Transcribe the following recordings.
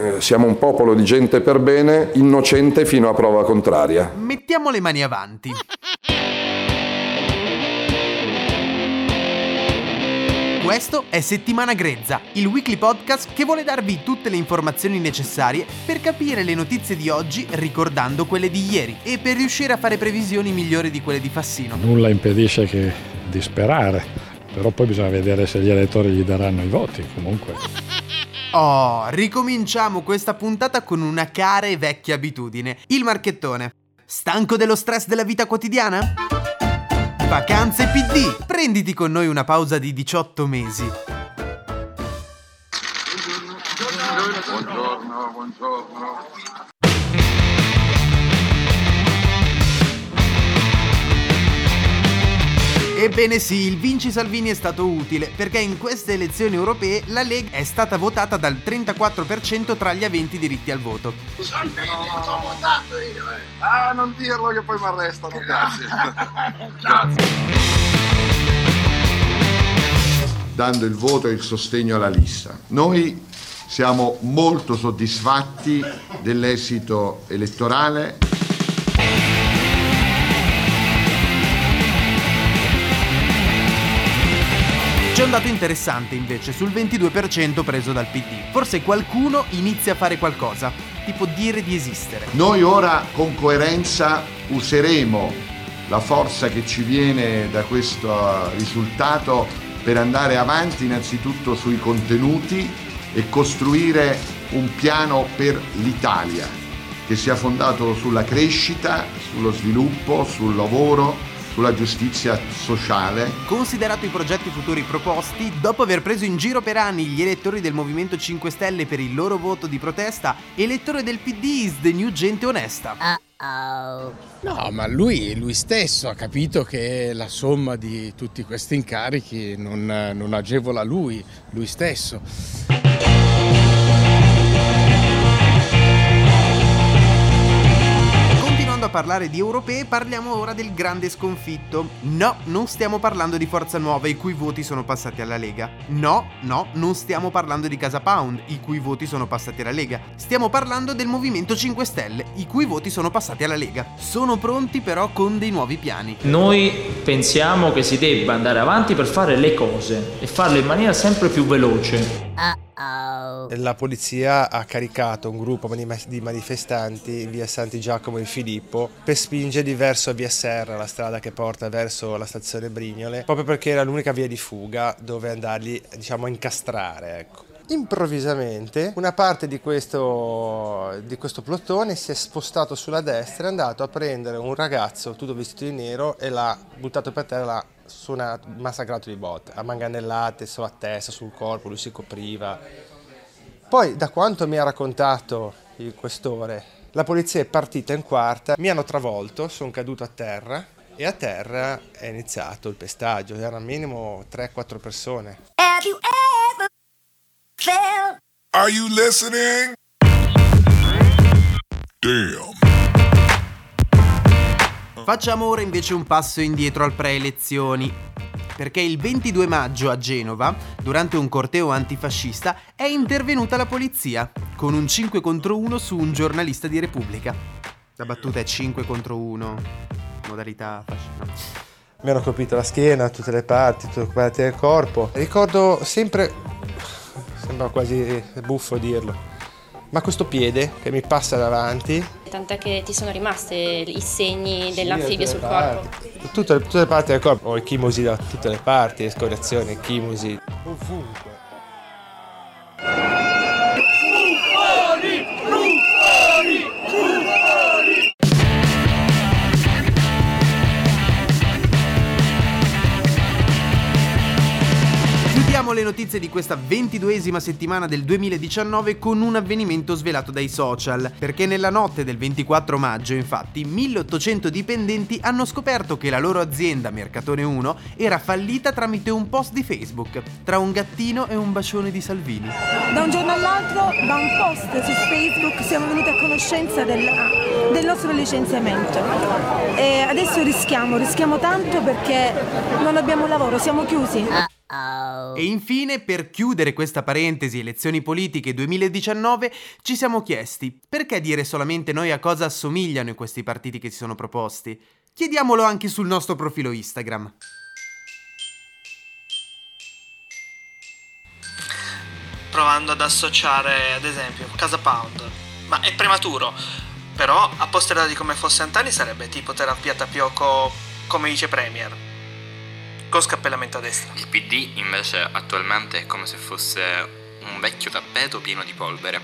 Eh, siamo un popolo di gente per bene, innocente fino a prova contraria. Mettiamo le mani avanti. Questo è Settimana Grezza, il weekly podcast che vuole darvi tutte le informazioni necessarie per capire le notizie di oggi ricordando quelle di ieri e per riuscire a fare previsioni migliori di quelle di Fassino. Nulla impedisce che di sperare, però poi bisogna vedere se gli elettori gli daranno i voti comunque. Oh, ricominciamo questa puntata con una cara e vecchia abitudine, il marchettone. Stanco dello stress della vita quotidiana? Vacanze PD! Prenditi con noi una pausa di 18 mesi. Buongiorno, buongiorno. Ebbene sì, il Vinci Salvini è stato utile perché in queste elezioni europee la Lega è stata votata dal 34% tra gli aventi diritti al voto. Salvini, sto votando io, eh. Ah, non dirlo che poi mi arrestano, grazie. grazie. dando il voto e il sostegno alla lista. Noi siamo molto soddisfatti dell'esito elettorale. C'è un dato interessante invece sul 22% preso dal PD. Forse qualcuno inizia a fare qualcosa, tipo dire di esistere. Noi ora con coerenza useremo la forza che ci viene da questo risultato per andare avanti innanzitutto sui contenuti e costruire un piano per l'Italia che sia fondato sulla crescita, sullo sviluppo, sul lavoro, sulla giustizia sociale. Considerato i progetti futuri proposti, dopo aver preso in giro per anni gli elettori del Movimento 5 Stelle per il loro voto di protesta, elettore del PD is the new gente onesta. No, ma lui, lui stesso ha capito che la somma di tutti questi incarichi non, non agevola lui, lui stesso. Continuando a parlare di europee, parliamo ora del grande sconfitto. No, non stiamo parlando di Forza Nuova, i cui voti sono passati alla Lega. No, no, non stiamo parlando di Casa Pound, i cui voti sono passati alla Lega. Stiamo parlando del Movimento 5 Stelle, i cui voti sono passati alla Lega. Sono pronti però con dei nuovi piani. Noi pensiamo che si debba andare avanti per fare le cose e farle in maniera sempre più veloce. La polizia ha caricato un gruppo di manifestanti in via Santi Giacomo e Filippo per spingerli verso via Serra, la strada che porta verso la stazione Brignole, proprio perché era l'unica via di fuga dove andarli diciamo, a incastrare. Ecco. Improvvisamente una parte di questo, di questo plotone si è spostato sulla destra e è andato a prendere un ragazzo tutto vestito di nero e l'ha buttato per terra, l'ha suonato, massacrato di botte, a manganellate sulla testa, sul corpo, lui si copriva. Poi da quanto mi ha raccontato il questore, la polizia è partita in quarta, mi hanno travolto, sono caduto a terra e a terra è iniziato il pestaggio, erano al minimo 3-4 persone. Have you ever felt? Are you listening? Damn. Facciamo ora invece un passo indietro al pre-elezioni. Perché il 22 maggio a Genova, durante un corteo antifascista, è intervenuta la polizia, con un 5 contro 1 su un giornalista di Repubblica. La battuta è 5 contro 1, modalità fascista. Mi hanno colpito la schiena, tutte le parti, tutte le parti del corpo. Ricordo sempre, sembra quasi buffo dirlo, ma questo piede che mi passa davanti. Tant'è che ti sono rimaste i segni dell'anfibio sul corpo. Tutte, tutte le parti del corpo, ho chimosi da tutte le parti, escoriazioni, chimosi. Ovunque. Notizie di questa ventiduesima settimana del 2019 con un avvenimento svelato dai social, perché nella notte del 24 maggio, infatti, 1800 dipendenti hanno scoperto che la loro azienda Mercatone 1 era fallita tramite un post di Facebook, tra un gattino e un bacione di Salvini. Da un giorno all'altro, da un post su Facebook, siamo venuti a conoscenza del, del nostro licenziamento. E adesso rischiamo, rischiamo tanto perché non abbiamo lavoro, siamo chiusi. E infine, per chiudere questa parentesi elezioni politiche 2019, ci siamo chiesti perché dire solamente noi a cosa assomigliano questi partiti che si sono proposti? Chiediamolo anche sul nostro profilo Instagram. Provando ad associare, ad esempio, Casa Pound. Ma è prematuro. Però, a posteriori di come fosse Antani, sarebbe tipo terapia tapioco come vice premier. Con scappellamento a destra. Il PD invece attualmente è come se fosse un vecchio tappeto pieno di polvere.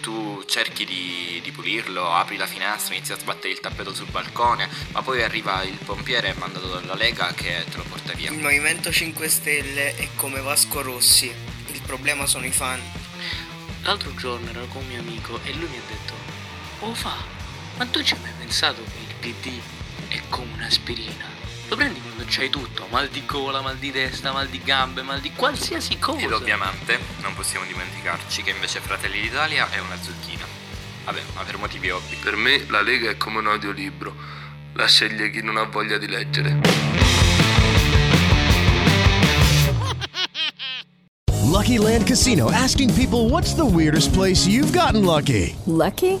Tu cerchi di, di, pulirlo, apri la finestra, inizi a sbattere il tappeto sul balcone, ma poi arriva il pompiere mandato dalla Lega che te lo porta via. Il Movimento 5 Stelle è come Vasco Rossi, il problema sono i fan. L'altro giorno ero con un mio amico e lui mi ha detto, oh fa, ma tu ci hai mai pensato che il PD è come un'aspirina? Lo prendi quando c'hai tutto, mal di gola, mal di testa, mal di gambe, mal di qualsiasi cosa. Ed ovviamente non possiamo dimenticarci che invece Fratelli d'Italia è una zucchina. Vabbè, ma per motivi ovvi. Per me la Lega è come un audiolibro, la sceglie chi non ha voglia di leggere. Lucky Land Casino asking people what's the weirdest place you've gotten lucky? Lucky?